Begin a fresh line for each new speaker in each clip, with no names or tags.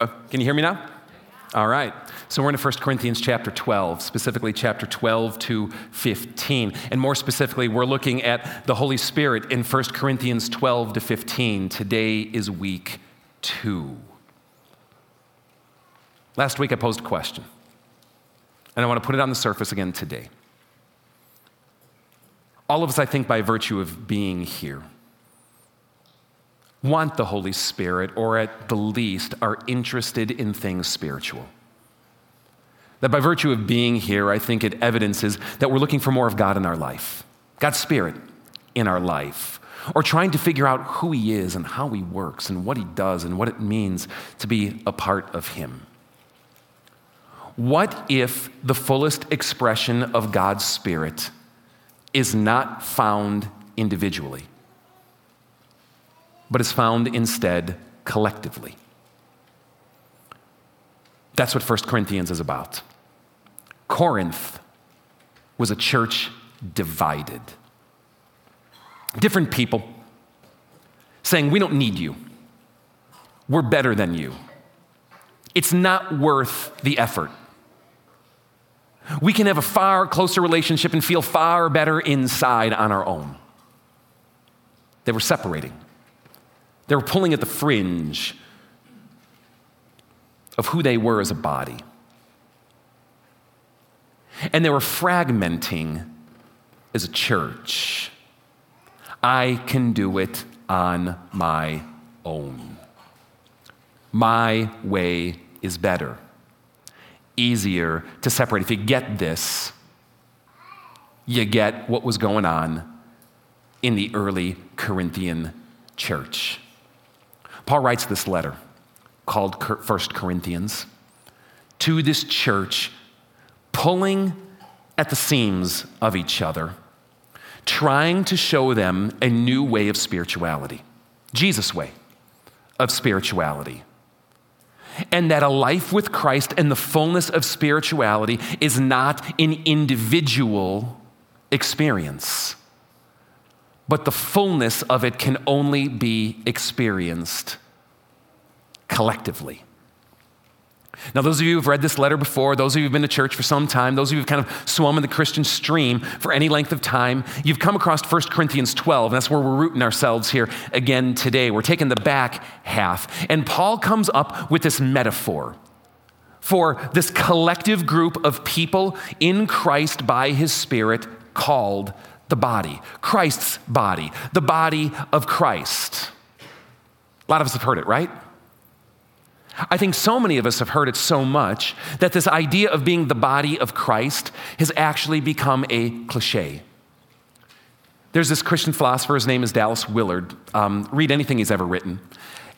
Uh, can you hear me now? All right. So we're in 1 Corinthians chapter 12, specifically chapter 12 to 15. And more specifically, we're looking at the Holy Spirit in 1 Corinthians 12 to 15. Today is week two. Last week I posed a question, and I want to put it on the surface again today. All of us, I think, by virtue of being here, want the Holy Spirit, or at the least are interested in things spiritual. That by virtue of being here, I think it evidences that we're looking for more of God in our life, God's Spirit in our life, or trying to figure out who He is and how He works and what He does and what it means to be a part of Him. What if the fullest expression of God's Spirit is not found individually? But is found instead collectively. That's what 1 Corinthians is about. Corinth was a church divided. Different people saying, We don't need you. We're better than you. It's not worth the effort. We can have a far closer relationship and feel far better inside on our own. They were separating. They were pulling at the fringe of who they were as a body. And they were fragmenting as a church. I can do it on my own. My way is better, easier to separate. If you get this, you get what was going on in the early Corinthian church. Paul writes this letter called 1 Corinthians to this church, pulling at the seams of each other, trying to show them a new way of spirituality, Jesus' way of spirituality. And that a life with Christ and the fullness of spirituality is not an individual experience but the fullness of it can only be experienced collectively. Now, those of you who've read this letter before, those of you who've been to church for some time, those of you who've kind of swum in the Christian stream for any length of time, you've come across 1 Corinthians 12, and that's where we're rooting ourselves here again today. We're taking the back half. And Paul comes up with this metaphor for this collective group of people in Christ by his Spirit called the body, Christ's body, the body of Christ. A lot of us have heard it, right? I think so many of us have heard it so much that this idea of being the body of Christ has actually become a cliche. There's this Christian philosopher, his name is Dallas Willard. Um, read anything he's ever written.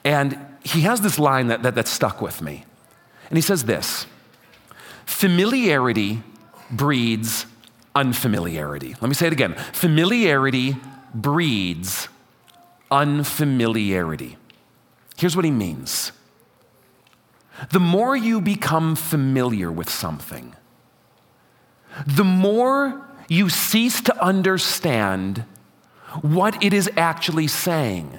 And he has this line that, that, that stuck with me. And he says this Familiarity breeds unfamiliarity. Let me say it again familiarity breeds unfamiliarity. Here's what he means the more you become familiar with something, the more you cease to understand what it is actually saying.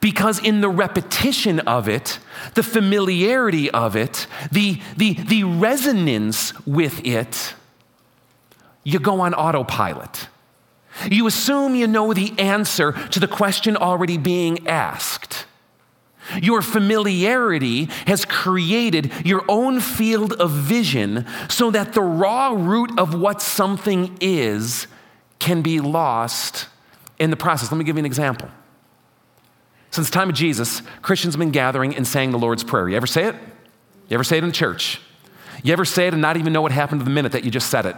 Because in the repetition of it, the familiarity of it, the, the, the resonance with it, you go on autopilot. You assume you know the answer to the question already being asked. Your familiarity has created your own field of vision so that the raw root of what something is can be lost in the process. Let me give you an example. Since the time of Jesus, Christians have been gathering and saying the Lord's Prayer. You ever say it? You ever say it in church? You ever say it and not even know what happened to the minute that you just said it?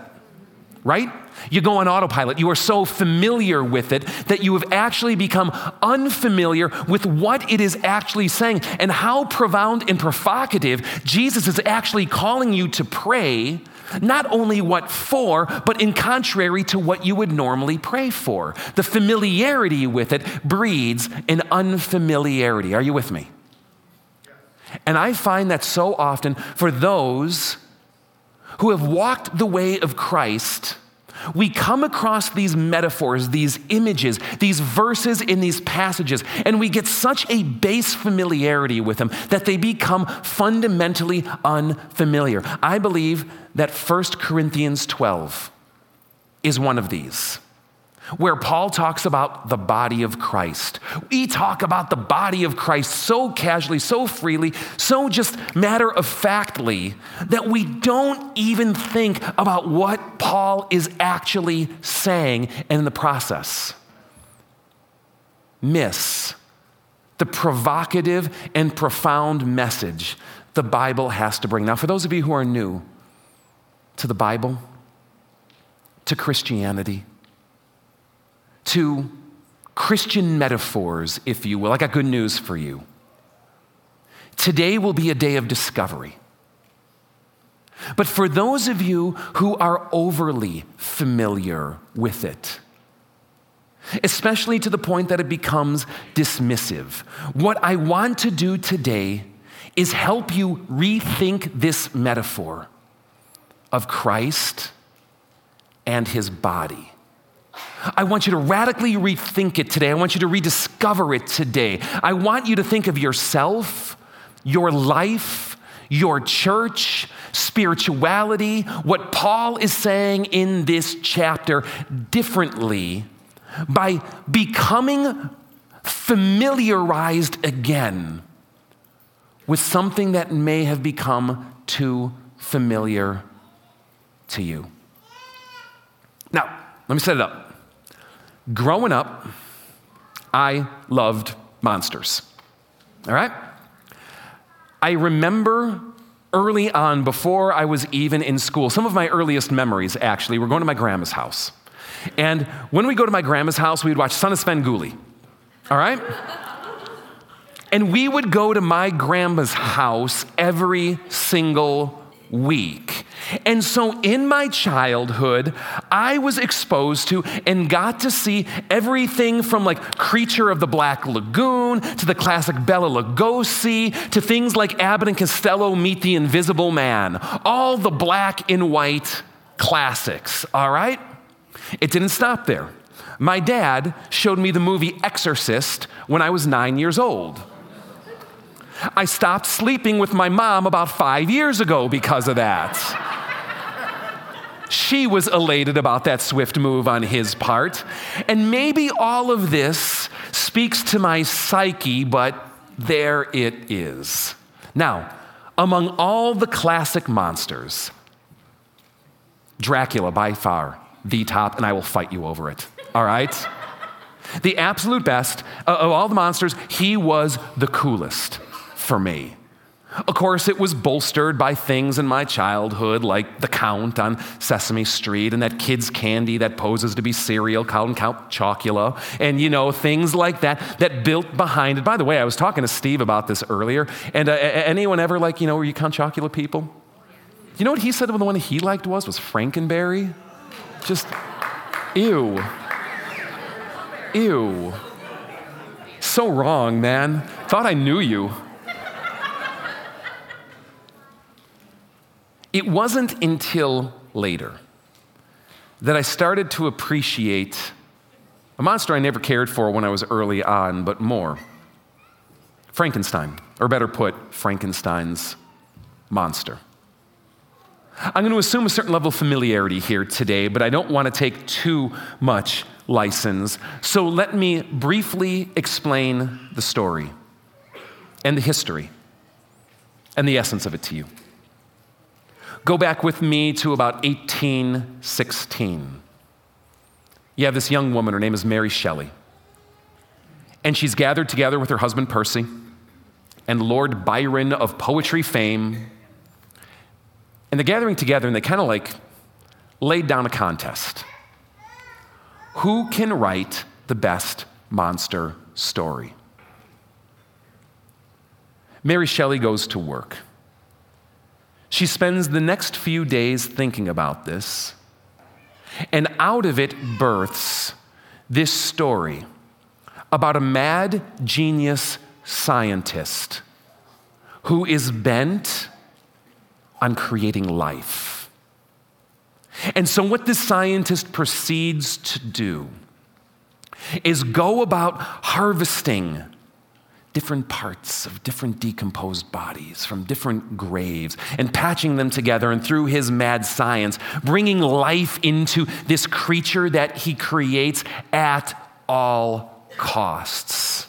Right? You go on autopilot. You are so familiar with it that you have actually become unfamiliar with what it is actually saying and how profound and provocative Jesus is actually calling you to pray, not only what for, but in contrary to what you would normally pray for. The familiarity with it breeds an unfamiliarity. Are you with me? And I find that so often for those who have walked the way of Christ we come across these metaphors, these images, these verses in these passages, and we get such a base familiarity with them that they become fundamentally unfamiliar. I believe that 1 Corinthians 12 is one of these where Paul talks about the body of Christ. We talk about the body of Christ so casually, so freely, so just matter of factly that we don't even think about what Paul is actually saying and in the process. Miss the provocative and profound message the Bible has to bring. Now, for those of you who are new to the Bible, to Christianity, to Christian metaphors, if you will, I got good news for you. Today will be a day of discovery. But for those of you who are overly familiar with it, especially to the point that it becomes dismissive, what I want to do today is help you rethink this metaphor of Christ and his body. I want you to radically rethink it today. I want you to rediscover it today. I want you to think of yourself, your life, your church, spirituality, what Paul is saying in this chapter differently by becoming familiarized again with something that may have become too familiar to you. Now, let me set it up. Growing up, I loved monsters. All right? I remember early on, before I was even in school, some of my earliest memories actually were going to my grandma's house. And when we go to my grandma's house, we'd watch Son of Svengoolie. All right? and we would go to my grandma's house every single week. And so in my childhood, I was exposed to and got to see everything from like Creature of the Black Lagoon to the classic Bela Lugosi to things like Abbott and Costello Meet the Invisible Man. All the black and white classics, all right? It didn't stop there. My dad showed me the movie Exorcist when I was nine years old. I stopped sleeping with my mom about five years ago because of that. She was elated about that swift move on his part. And maybe all of this speaks to my psyche, but there it is. Now, among all the classic monsters, Dracula by far the top, and I will fight you over it. All right? the absolute best uh, of all the monsters, he was the coolest for me. Of course, it was bolstered by things in my childhood like the Count on Sesame Street and that kid's candy that poses to be cereal, Count Count Chocula, and you know, things like that that built behind it. By the way, I was talking to Steve about this earlier, and uh, anyone ever like, you know, were you Count Chocula people? You know what he said the one he liked was? Was Frankenberry. Just, ew. Ew. So wrong, man. Thought I knew you. It wasn't until later that I started to appreciate a monster I never cared for when I was early on, but more Frankenstein, or better put, Frankenstein's monster. I'm going to assume a certain level of familiarity here today, but I don't want to take too much license. So let me briefly explain the story and the history and the essence of it to you. Go back with me to about 1816. You have this young woman, her name is Mary Shelley. And she's gathered together with her husband Percy and Lord Byron of poetry fame. And they're gathering together and they kind of like laid down a contest. Who can write the best monster story? Mary Shelley goes to work. She spends the next few days thinking about this, and out of it births this story about a mad genius scientist who is bent on creating life. And so, what this scientist proceeds to do is go about harvesting different parts of different decomposed bodies from different graves and patching them together, and through his mad science, bringing life into this creature that he creates at all costs.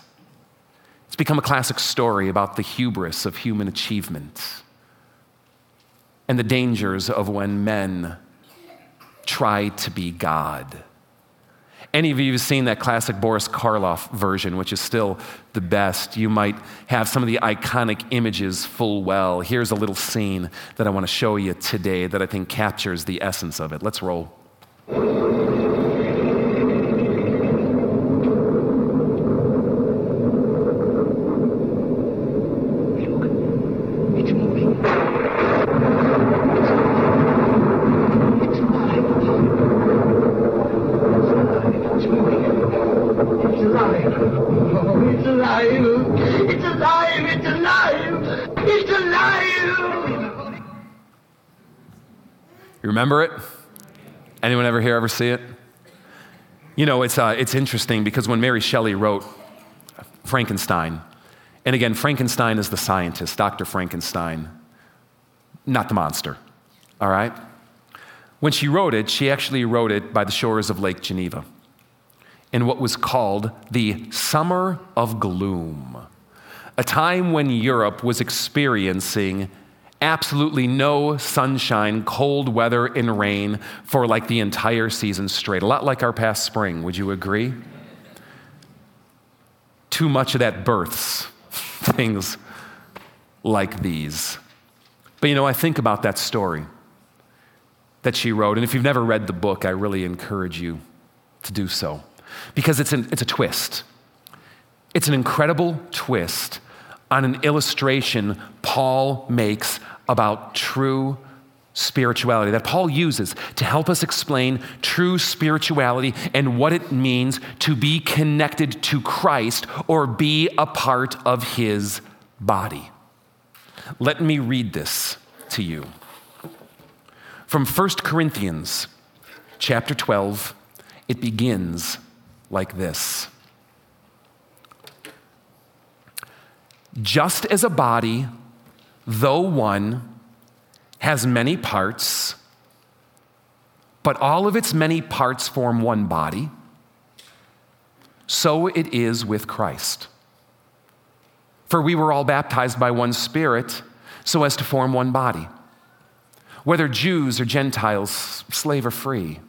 It's become a classic story about the hubris of human achievement and the dangers of when men try to be God. Any of you have seen that classic Boris Karloff version, which is still the best, you might have some of the iconic images full well. Here's a little scene that I want to show you today that I think captures the essence of it. Let's roll. Remember it? Anyone ever here ever see it? You know, it's, uh, it's interesting because when Mary Shelley wrote Frankenstein, and again, Frankenstein is the scientist, Dr. Frankenstein, not the monster, all right? When she wrote it, she actually wrote it by the shores of Lake Geneva in what was called the Summer of Gloom, a time when Europe was experiencing absolutely no sunshine, cold weather, and rain for like the entire season straight. A lot like our past spring, would you agree? Too much of that births things like these. But you know, I think about that story that she wrote, and if you've never read the book, I really encourage you to do so because it's, an, it's a twist. It's an incredible twist on an illustration Paul makes about true spirituality that Paul uses to help us explain true spirituality and what it means to be connected to Christ or be a part of his body. Let me read this to you. From 1 Corinthians chapter 12, it begins like this. Just as a body, though one, has many parts, but all of its many parts form one body, so it is with Christ. For we were all baptized by one Spirit so as to form one body, whether Jews or Gentiles, slave or free.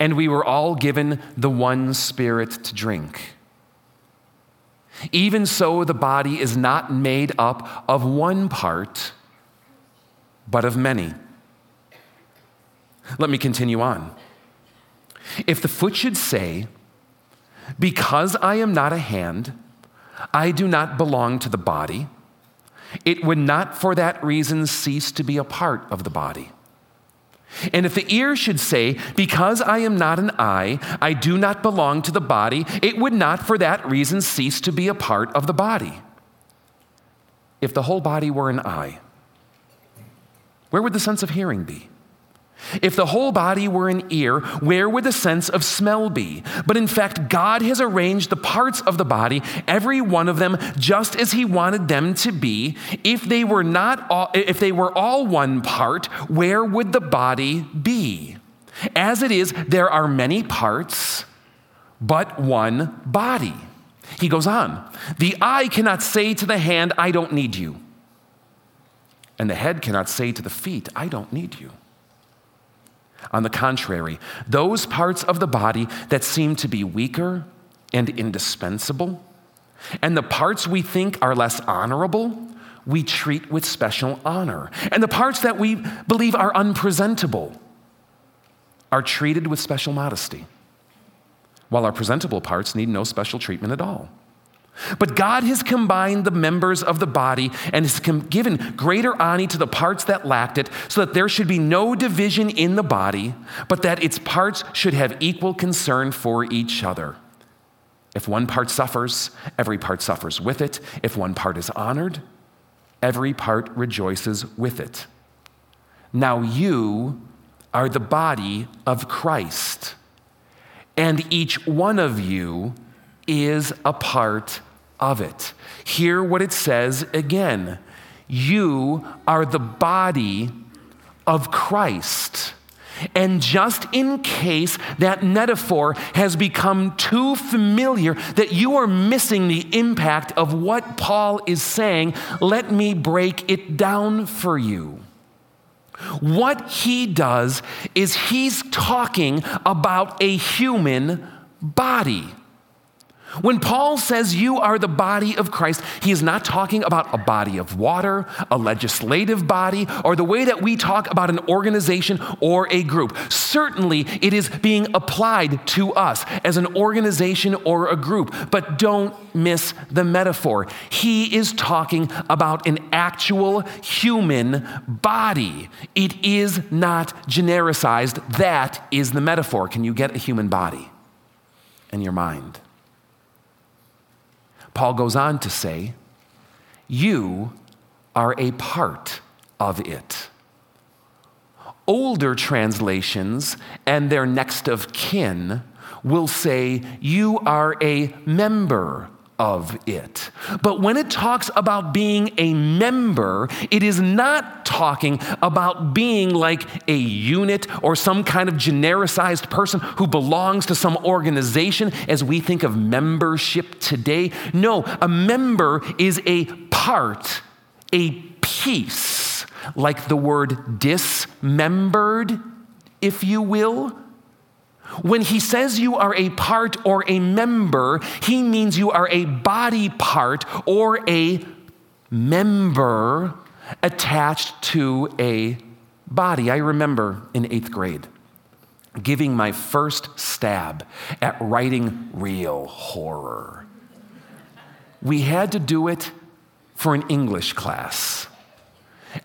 And we were all given the one Spirit to drink. Even so, the body is not made up of one part, but of many. Let me continue on. If the foot should say, Because I am not a hand, I do not belong to the body, it would not for that reason cease to be a part of the body. And if the ear should say, Because I am not an eye, I do not belong to the body, it would not for that reason cease to be a part of the body. If the whole body were an eye, where would the sense of hearing be? If the whole body were an ear, where would the sense of smell be? But in fact, God has arranged the parts of the body, every one of them, just as He wanted them to be. If they were not all, if they were all one part, where would the body be? As it is, there are many parts, but one body. He goes on. The eye cannot say to the hand, I don't need you. And the head cannot say to the feet, I don't need you. On the contrary, those parts of the body that seem to be weaker and indispensable, and the parts we think are less honorable, we treat with special honor. And the parts that we believe are unpresentable are treated with special modesty, while our presentable parts need no special treatment at all. But God has combined the members of the body and has given greater honor to the parts that lacked it, so that there should be no division in the body, but that its parts should have equal concern for each other. If one part suffers, every part suffers with it. If one part is honored, every part rejoices with it. Now you are the body of Christ, and each one of you is a part of it. Hear what it says again you are the body of Christ. And just in case that metaphor has become too familiar that you are missing the impact of what Paul is saying, let me break it down for you. What he does is he's talking about a human body. When Paul says you are the body of Christ, he is not talking about a body of water, a legislative body, or the way that we talk about an organization or a group. Certainly, it is being applied to us as an organization or a group, but don't miss the metaphor. He is talking about an actual human body. It is not genericized. That is the metaphor. Can you get a human body in your mind? Paul goes on to say, You are a part of it. Older translations and their next of kin will say, You are a member of it. But when it talks about being a member, it is not talking about being like a unit or some kind of genericized person who belongs to some organization as we think of membership today. No, a member is a part, a piece, like the word dismembered, if you will when he says you are a part or a member, he means you are a body part or a member attached to a body. I remember in eighth grade giving my first stab at writing real horror. We had to do it for an English class.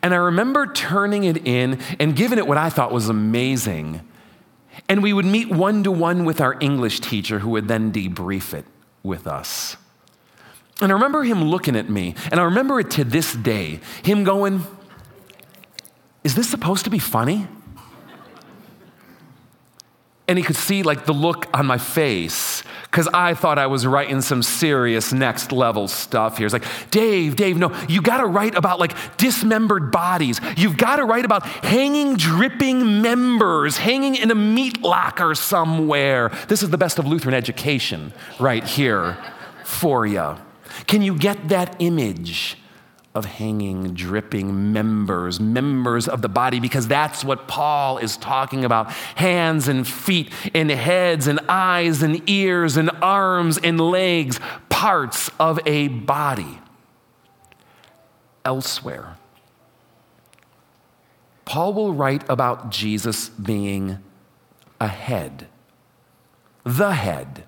And I remember turning it in and giving it what I thought was amazing and we would meet one to one with our English teacher who would then debrief it with us. And I remember him looking at me, and I remember it to this day, him going, Is this supposed to be funny? And he could see like the look on my face because I thought I was writing some serious next level stuff here. It's like, Dave, Dave, no, you got to write about like dismembered bodies. You've got to write about hanging, dripping members, hanging in a meat locker somewhere. This is the best of Lutheran education right here for you. Can you get that image? Of hanging, dripping members, members of the body, because that's what Paul is talking about hands and feet and heads and eyes and ears and arms and legs, parts of a body. Elsewhere, Paul will write about Jesus being a head, the head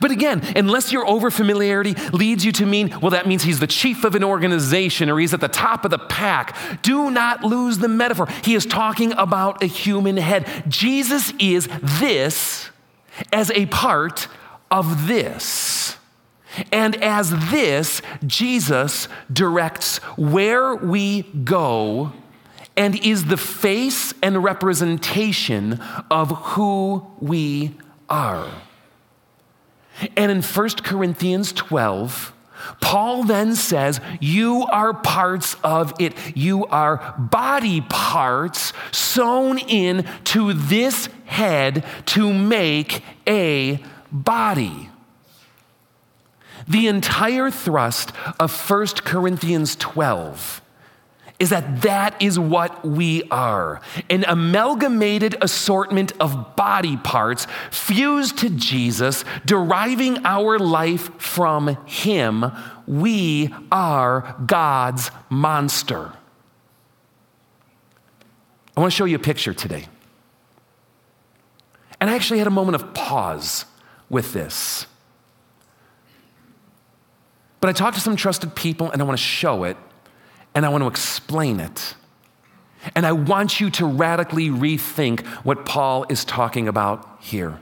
but again, unless your overfamiliarity leads you to mean, well, that means he's the chief of an organization or he's at the top of the pack, do not lose the metaphor. He is talking about a human head. Jesus is this as a part of this. And as this, Jesus directs where we go and is the face and representation of who we are. And in 1 Corinthians 12, Paul then says, You are parts of it. You are body parts sewn in to this head to make a body. The entire thrust of 1 Corinthians 12 is that that is what we are an amalgamated assortment of body parts fused to Jesus, deriving our life from Him. We are God's monster. I want to show you a picture today. And I actually had a moment of pause with this. But I talked to some trusted people and I want to show it and I want to explain it. And I want you to radically rethink what Paul is talking about here.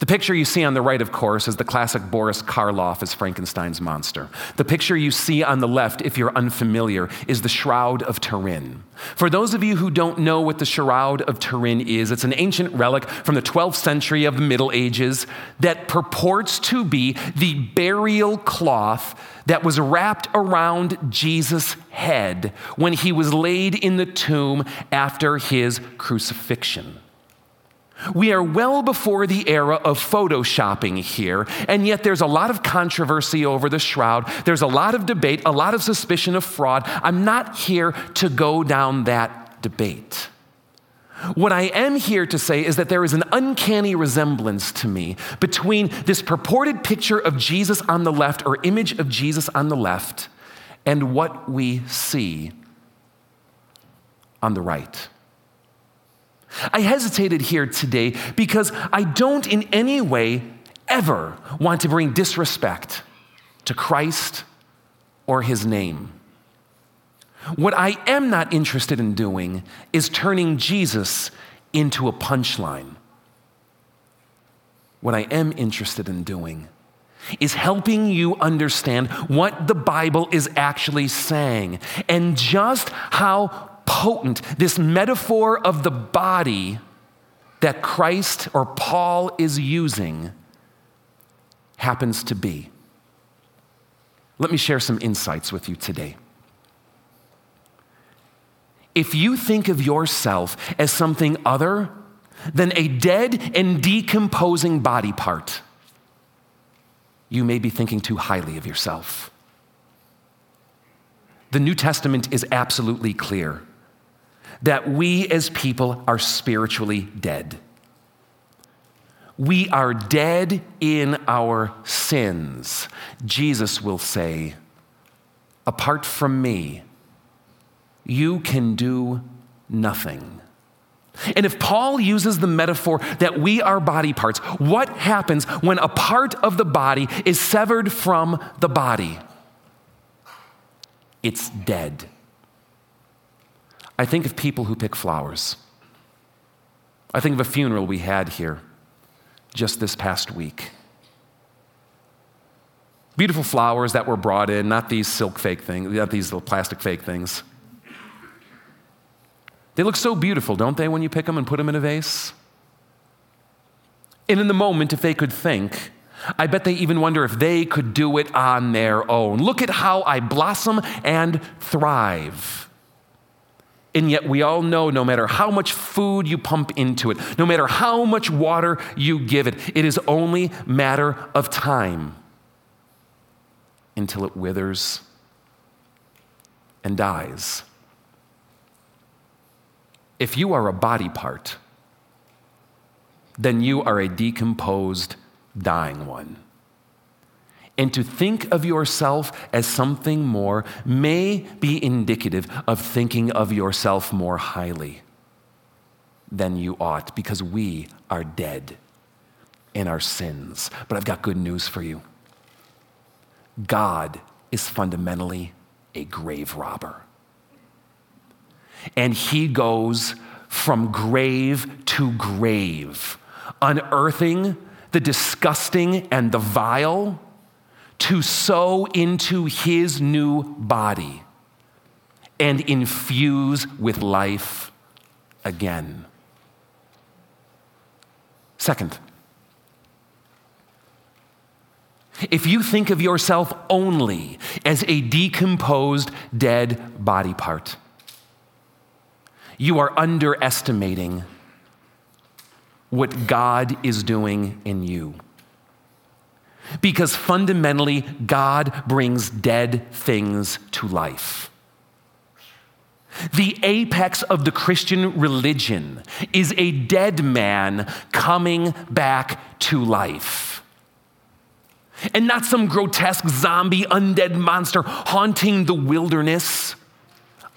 The picture you see on the right, of course, is the classic Boris Karloff as Frankenstein's monster. The picture you see on the left, if you're unfamiliar, is the Shroud of Turin. For those of you who don't know what the Shroud of Turin is, it's an ancient relic from the 12th century of the Middle Ages that purports to be the burial cloth that was wrapped around Jesus' head when he was laid in the tomb after his crucifixion. We are well before the era of photoshopping here, and yet there's a lot of controversy over the shroud. There's a lot of debate, a lot of suspicion of fraud. I'm not here to go down that debate. What I am here to say is that there is an uncanny resemblance to me between this purported picture of Jesus on the left, or image of Jesus on the left, and what we see on the right. I hesitated here today because I don't in any way ever want to bring disrespect to Christ or his name. What I am not interested in doing is turning Jesus into a punchline. What I am interested in doing is helping you understand what the Bible is actually saying and just how potent this metaphor of the body that Christ or Paul is using happens to be. Let me share some insights with you today. If you think of yourself as something other than a dead and decomposing body part, you may be thinking too highly of yourself. The New Testament is absolutely clear that we as people are spiritually dead. We are dead in our sins. Jesus will say, Apart from me, you can do nothing. And if Paul uses the metaphor that we are body parts, what happens when a part of the body is severed from the body? It's dead. I think of people who pick flowers. I think of a funeral we had here just this past week. Beautiful flowers that were brought in, not these silk fake things, not these little plastic fake things. They look so beautiful, don't they, when you pick them and put them in a vase? And in the moment, if they could think, I bet they even wonder if they could do it on their own. Look at how I blossom and thrive. And yet, we all know no matter how much food you pump into it, no matter how much water you give it, it is only matter of time until it withers and dies. If you are a body part, then you are a decomposed, dying one and to think of yourself as something more may be indicative of thinking of yourself more highly than you ought because we are dead in our sins. But I've got good news for you God is fundamentally a grave robber. And he goes from grave to grave, unearthing the disgusting and the vile to sow into his new body and infuse with life again. Second, if you think of yourself only as a decomposed, dead body part, you are underestimating what God is doing in you. Because fundamentally, God brings dead things to life. The apex of the Christian religion is a dead man coming back to life. And not some grotesque zombie undead monster haunting the wilderness.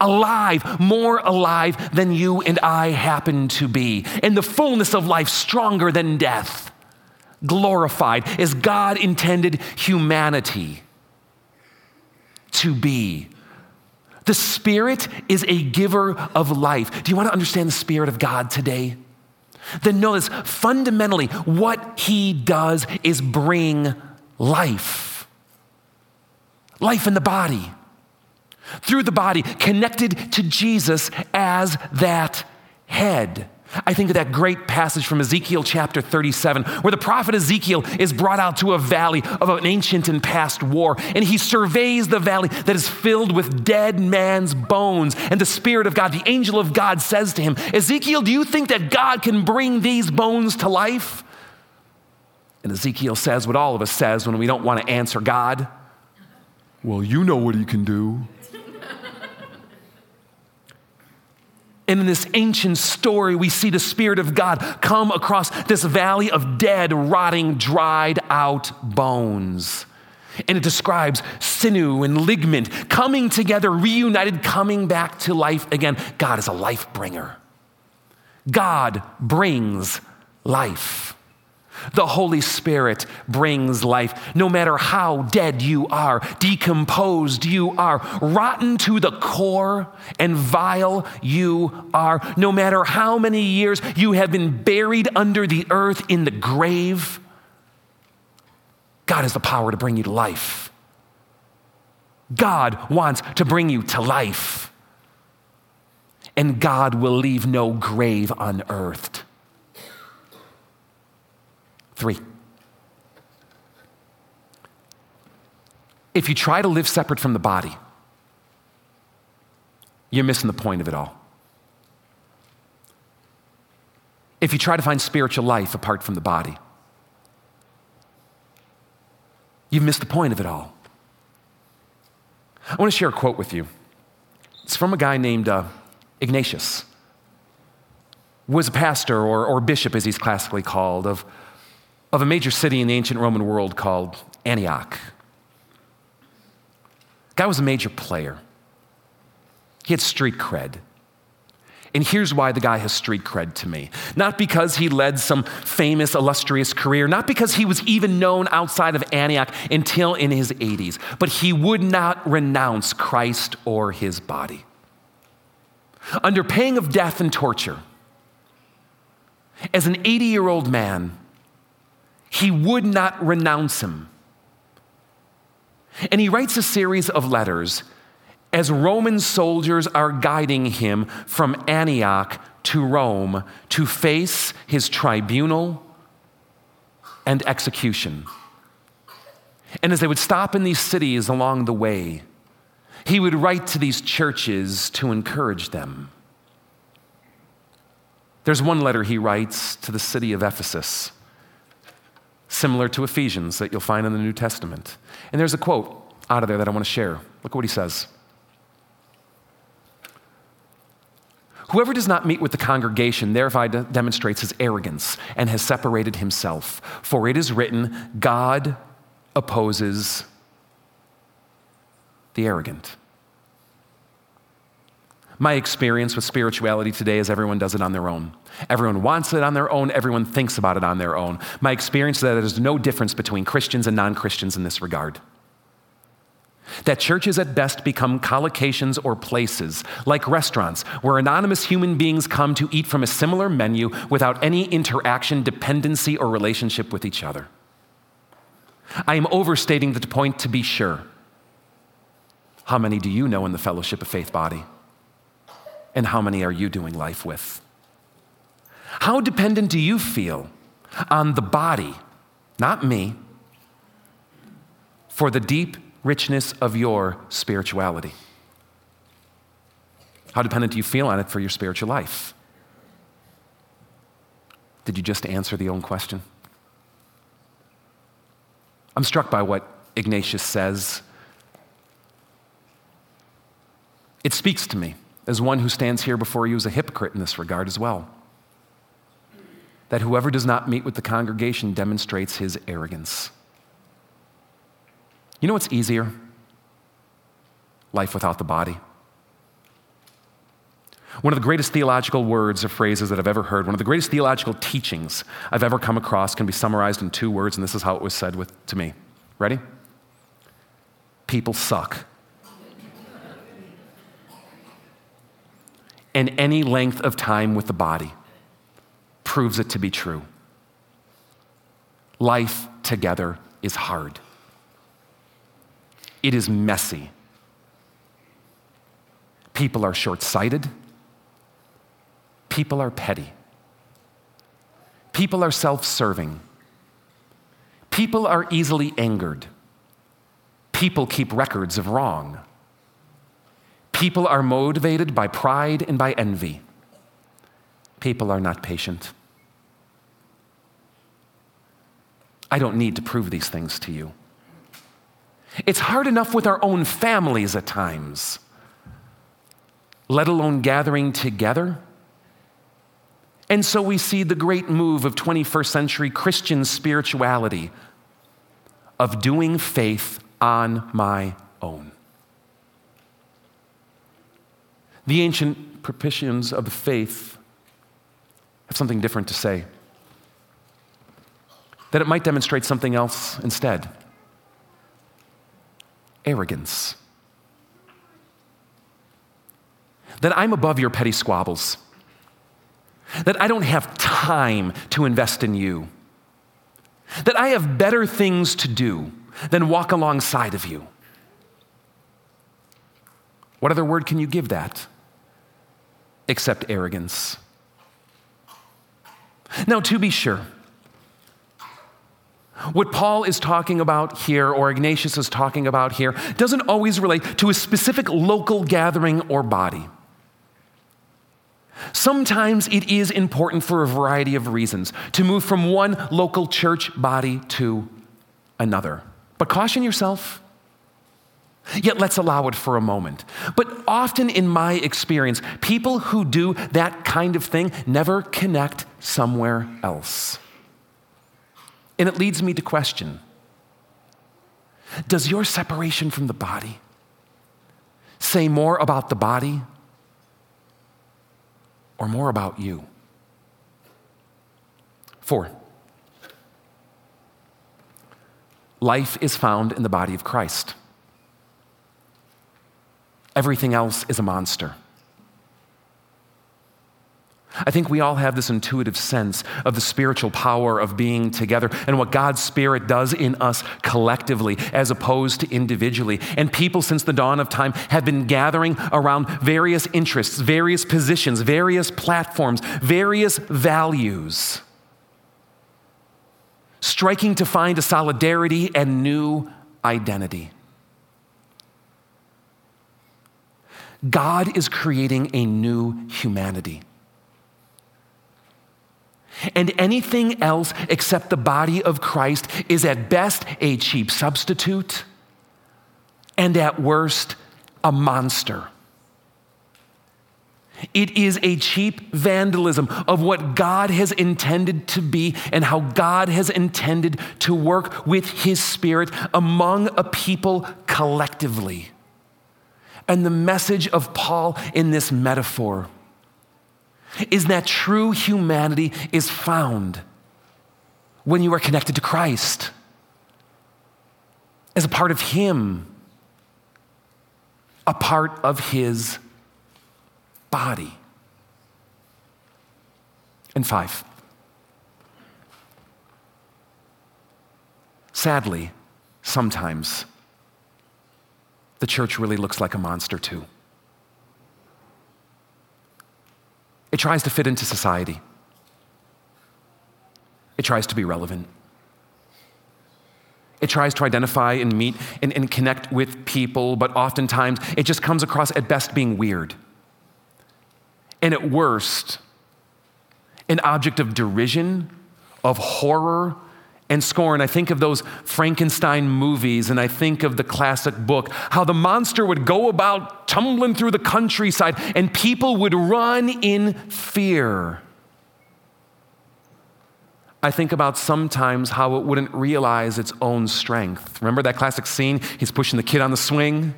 Alive, more alive than you and I happen to be. And the fullness of life stronger than death glorified as God intended humanity to be. The Spirit is a giver of life. Do you want to understand the Spirit of God today? then know this fundamentally, what he does is bring life. Life in the body. Through the body, connected to Jesus as that head. I think of that great passage from Ezekiel chapter 37, where the prophet Ezekiel is brought out to a valley of an ancient and past war, and he surveys the valley that is filled with dead man's bones. And the Spirit of God, the angel of God, says to him, Ezekiel, do you think that God can bring these bones to life? And Ezekiel says what all of us says when we don't want to answer God. Well, you know what he can do. And in this ancient story, we see the Spirit of God come across this valley of dead, rotting, dried out bones. And it describes sinew and ligament coming together, reunited, coming back to life again. God is a life bringer. God brings life. The Holy Spirit brings life. No matter how dead you are, decomposed you are, rotten to the core, and vile you are, no matter how many years you have been buried under the earth in the grave, God has the power to bring you to life. God wants to bring you to life. And God will leave no grave unearthed. Three. If you try to live separate from the body, you're missing the point of it all. If you try to find spiritual life apart from the body, you've missed the point of it all. I want to share a quote with you. It's from a guy named uh, Ignatius, was a pastor or, or bishop, as he's classically called, of of a major city in the ancient Roman world called Antioch. Guy was a major player. He had street cred. And here's why the guy has street cred to me. Not because he led some famous, illustrious career, not because he was even known outside of Antioch until in his 80s, but he would not renounce Christ or his body. Under pain of death and torture, as an 80 year old man, he would not renounce him. And he writes a series of letters as Roman soldiers are guiding him from Antioch to Rome to face his tribunal and execution. And as they would stop in these cities along the way, he would write to these churches to encourage them. There's one letter he writes to the city of Ephesus similar to Ephesians that you'll find in the New Testament. And there's a quote out of there that I want to share. Look what he says. Whoever does not meet with the congregation thereby demonstrates his arrogance and has separated himself. For it is written, God opposes the arrogant. My experience with spirituality today is everyone does it on their own. Everyone wants it on their own, everyone thinks about it on their own. My experience is that there's no difference between Christians and non Christians in this regard. That churches at best become collocations or places, like restaurants, where anonymous human beings come to eat from a similar menu without any interaction, dependency, or relationship with each other. I am overstating the point to be sure. How many do you know in the fellowship of faith body? And how many are you doing life with? How dependent do you feel on the body, not me, for the deep richness of your spirituality? How dependent do you feel on it for your spiritual life? Did you just answer the own question? I'm struck by what Ignatius says. It speaks to me as one who stands here before you as a hypocrite in this regard as well. That whoever does not meet with the congregation demonstrates his arrogance. You know what's easier? Life without the body. One of the greatest theological words or phrases that I've ever heard, one of the greatest theological teachings I've ever come across can be summarized in two words, and this is how it was said with, to me. Ready? People suck. And any length of time with the body proves it to be true. Life together is hard, it is messy. People are short sighted, people are petty, people are self serving, people are easily angered, people keep records of wrong. People are motivated by pride and by envy. People are not patient. I don't need to prove these things to you. It's hard enough with our own families at times, let alone gathering together. And so we see the great move of 21st century Christian spirituality of doing faith on my own. The ancient propitians of the faith have something different to say that it might demonstrate something else instead arrogance. That I'm above your petty squabbles. That I don't have time to invest in you. That I have better things to do than walk alongside of you. What other word can you give that except arrogance? Now, to be sure, what Paul is talking about here, or Ignatius is talking about here, doesn't always relate to a specific local gathering or body. Sometimes it is important for a variety of reasons to move from one local church body to another. But caution yourself. Yet let's allow it for a moment. But often, in my experience, people who do that kind of thing never connect somewhere else. And it leads me to question Does your separation from the body say more about the body or more about you? Four, life is found in the body of Christ. Everything else is a monster. I think we all have this intuitive sense of the spiritual power of being together and what God's Spirit does in us collectively as opposed to individually. And people since the dawn of time have been gathering around various interests, various positions, various platforms, various values, striking to find a solidarity and new identity. God is creating a new humanity. And anything else except the body of Christ is at best a cheap substitute and at worst a monster. It is a cheap vandalism of what God has intended to be and how God has intended to work with His Spirit among a people collectively. And the message of Paul in this metaphor is that true humanity is found when you are connected to Christ as a part of Him, a part of His body. And five, sadly, sometimes the church really looks like a monster too. It tries to fit into society, it tries to be relevant. It tries to identify and meet and, and, connect with people, but oftentimes it just comes across at best being weird. And at worst, an object of derision, of horror, and scorn. I think of those Frankenstein movies and I think of the classic book, how the monster would go about tumbling through the countryside and people would run in fear. I think about sometimes how it wouldn't realize its own strength. Remember that classic scene? He's pushing the kid on the swing,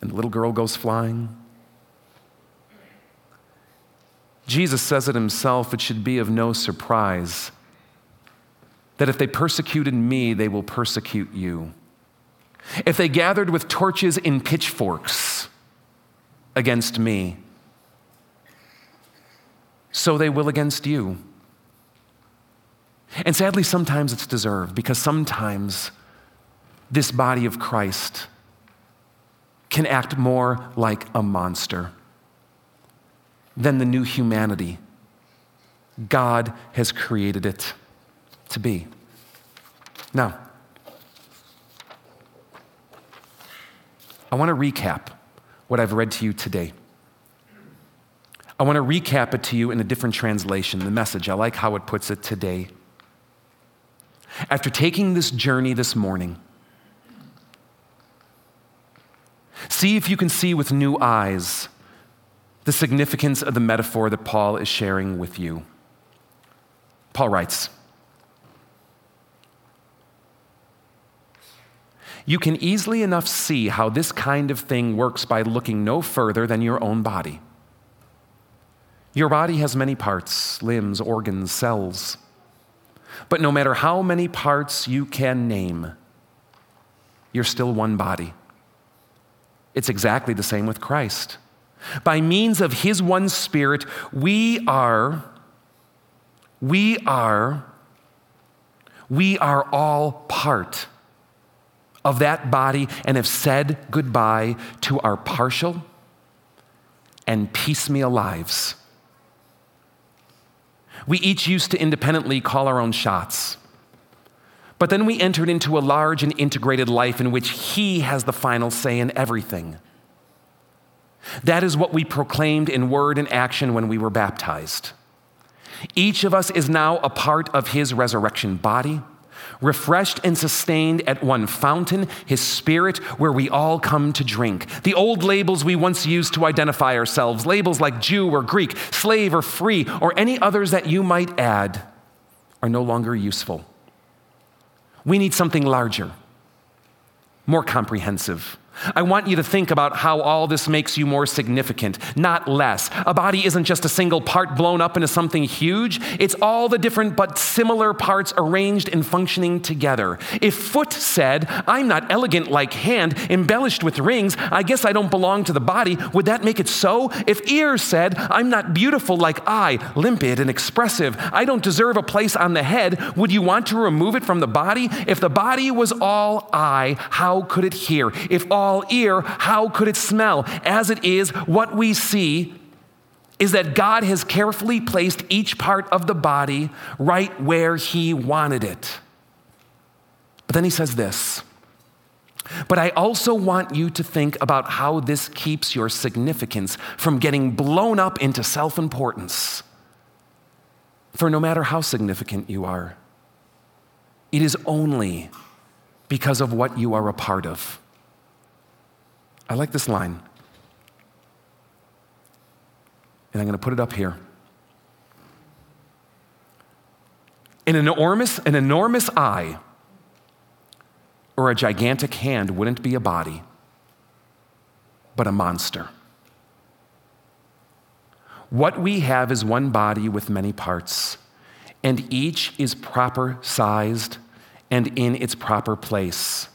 and the little girl goes flying. Jesus says it himself, it should be of no surprise that if they persecuted me, they will persecute you. If they gathered with torches and pitchforks against me, so they will against you. And sadly, sometimes it's deserved because sometimes this body of Christ can act more like a monster than the new humanity God has created it to be. Now, I want to recap what I've read to you today. I want to recap it to you in a different translation, the message. I like how it puts it today. After taking this journey this morning, see if you can see with new eyes the significance of the metaphor that Paul is sharing with you. Paul writes, You can easily enough see how this kind of thing works by looking no further than your own body. Your body has many parts, limbs, organs, cells. But no matter how many parts you can name, you're still one body. It's exactly the same with Christ. By means of his one spirit, we are, we are, we are all part of that body and have said goodbye to our partial and piecemeal lives. We each used to independently call our own shots. But then we entered into a large and integrated life in which He has the final say in everything. That is what we proclaimed in word and action when we were baptized. Each of us is now a part of His resurrection body refreshed and sustained at one fountain, His Spirit, where we all come to drink. The old labels we once used to identify ourselves, labels like Jew or Greek, slave or free, or any others that you might add, are no longer useful. We need something larger, more comprehensive I want you to think about how all this makes you more significant, not less. A body isn't just a single part blown up into something huge, it's all the different but similar parts arranged and functioning together. If foot said, I'm not elegant like hand, embellished with rings, I guess I don't belong to the body, would that make it so? If ear said, I'm not beautiful like eye, limpid and expressive, I don't deserve a place on the head, would you want to remove it from the body? If the body was all eye, how could it hear? If all all ear, how could it smell? As it is, what we see is that God has carefully placed each part of the body right where He wanted it. But then He says this. But I also want you to think about how this keeps your significance from getting blown up into self importance. For no matter how significant you are, it is only because of what you are a part of. I like this line. And I'm going to put it up here. An enormous, an enormous eye or a gigantic hand wouldn't be a body, but a monster. What we have is one body with many parts, and each is proper sized and in its proper place.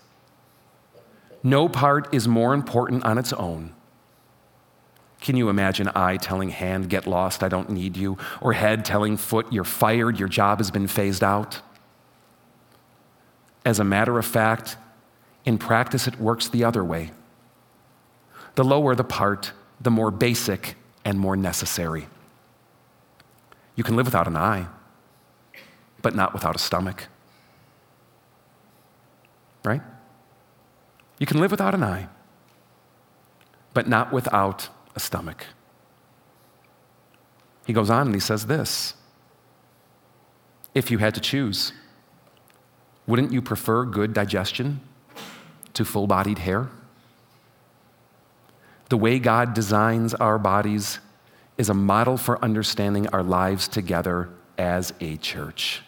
No part is more important on its own. Can you imagine eye telling hand, get lost, I don't need you, or head telling foot, you're fired, your job has been phased out? As a matter of fact, in practice, it works the other way. The lower the part, the more basic and more necessary. You can live without an eye, but not without a stomach. Right? You can live without an eye, but not without a stomach. He goes on and he says this If you had to choose, wouldn't you prefer good digestion to full bodied hair? The way God designs our bodies is a model for understanding our lives together as a church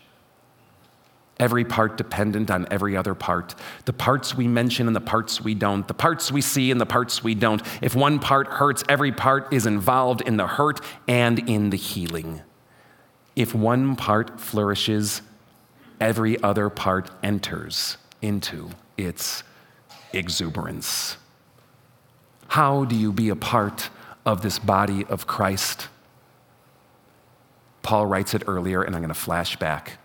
every part dependent on every other part. The parts we mention and the parts we don't, the parts we see and the parts we don't. If one part hurts, every part is involved in the hurt and in the healing. If one part flourishes, every other part enters into its exuberance. How do you be a part of this body of Christ? Paul writes it earlier, and I'm going to flash back.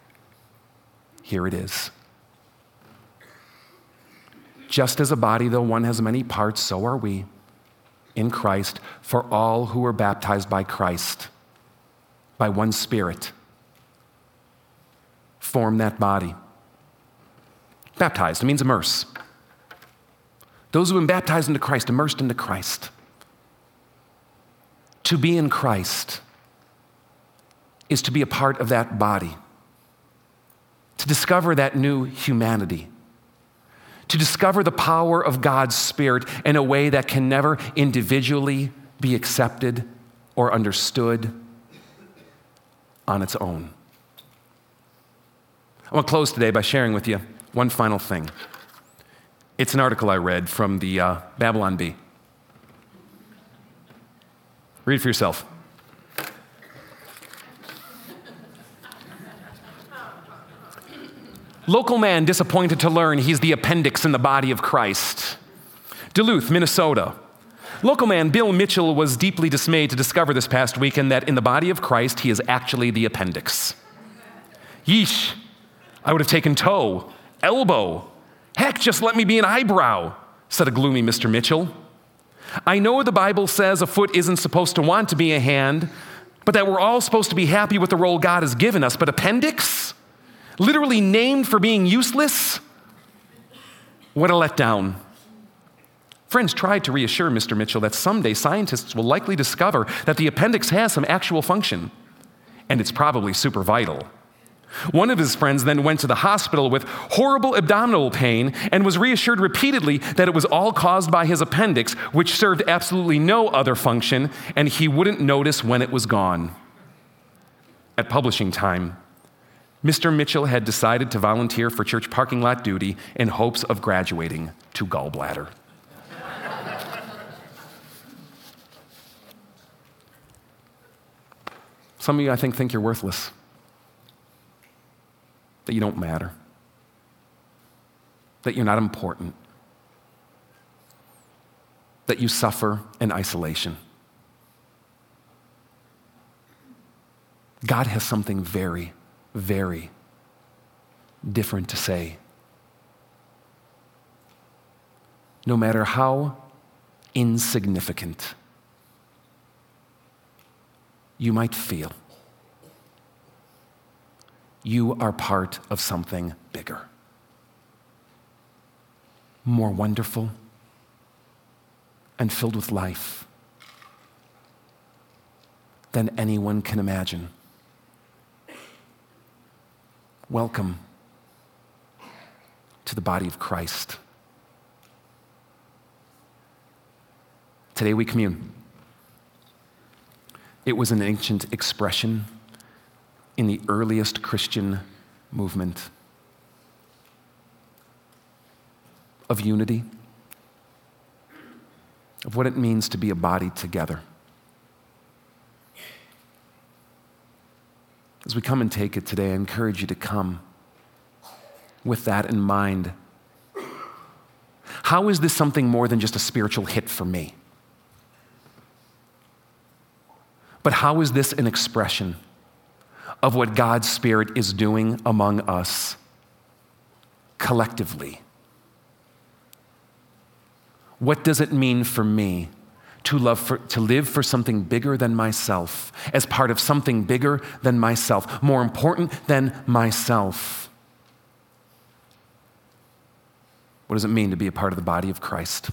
Here it is. Just as a body, though one has many parts, so are we in Christ for all who are baptized by Christ, by one Spirit. Form that body. Baptized, it means immerse. Those who have been baptized into Christ, immersed into Christ. To be in Christ is to be a part of that body, to discover that new humanity, to discover the power of God's Spirit in a way that can never individually be accepted or understood on its own. I want to close today by sharing with you one final thing. It's an article I read from the uh, Babylon Bee. Read it for yourself. Local man disappointed to learn he's the appendix in the body of Christ. Duluth, Minnesota. Local man Bill Mitchell was deeply dismayed to discover this past weekend that in the body of Christ, he is actually the appendix. Yeesh, I would have taken toe, elbow. Heck, just let me be an eyebrow, said a gloomy Mr. Mitchell. I know the Bible says a foot isn't supposed to want to be a hand, but that we're all supposed to be happy with the role God has given us. But appendix? Literally named for being useless? What a letdown. Friends tried to reassure Mr. Mitchell that someday scientists will likely discover that the appendix has some actual function, and it's probably super vital. One of his friends then went to the hospital with horrible abdominal pain and was reassured repeatedly that it was all caused by his appendix, which served absolutely no other function, and he wouldn't notice when it was gone. At publishing time, Mr. Mitchell had decided to volunteer for church parking lot duty in hopes of graduating to gallbladder. Some of you, I think, think you're worthless, that you don't matter, that you're not important, that you suffer in isolation. God has something very very different to say. No matter how insignificant you might feel, you are part of something bigger, more wonderful, and filled with life than anyone can imagine. Welcome to the body of Christ. Today we commune. It was an ancient expression in the earliest Christian movement of unity, of what it means to be a body together. As we come and take it today, I encourage you to come with that in mind. How is this something more than just a spiritual hit for me? But how is this an expression of what God's Spirit is doing among us collectively? What does it mean for me to, love for, to live for something bigger than myself, as part of something bigger than myself, more important than myself. What does it mean to be a part of the body of Christ?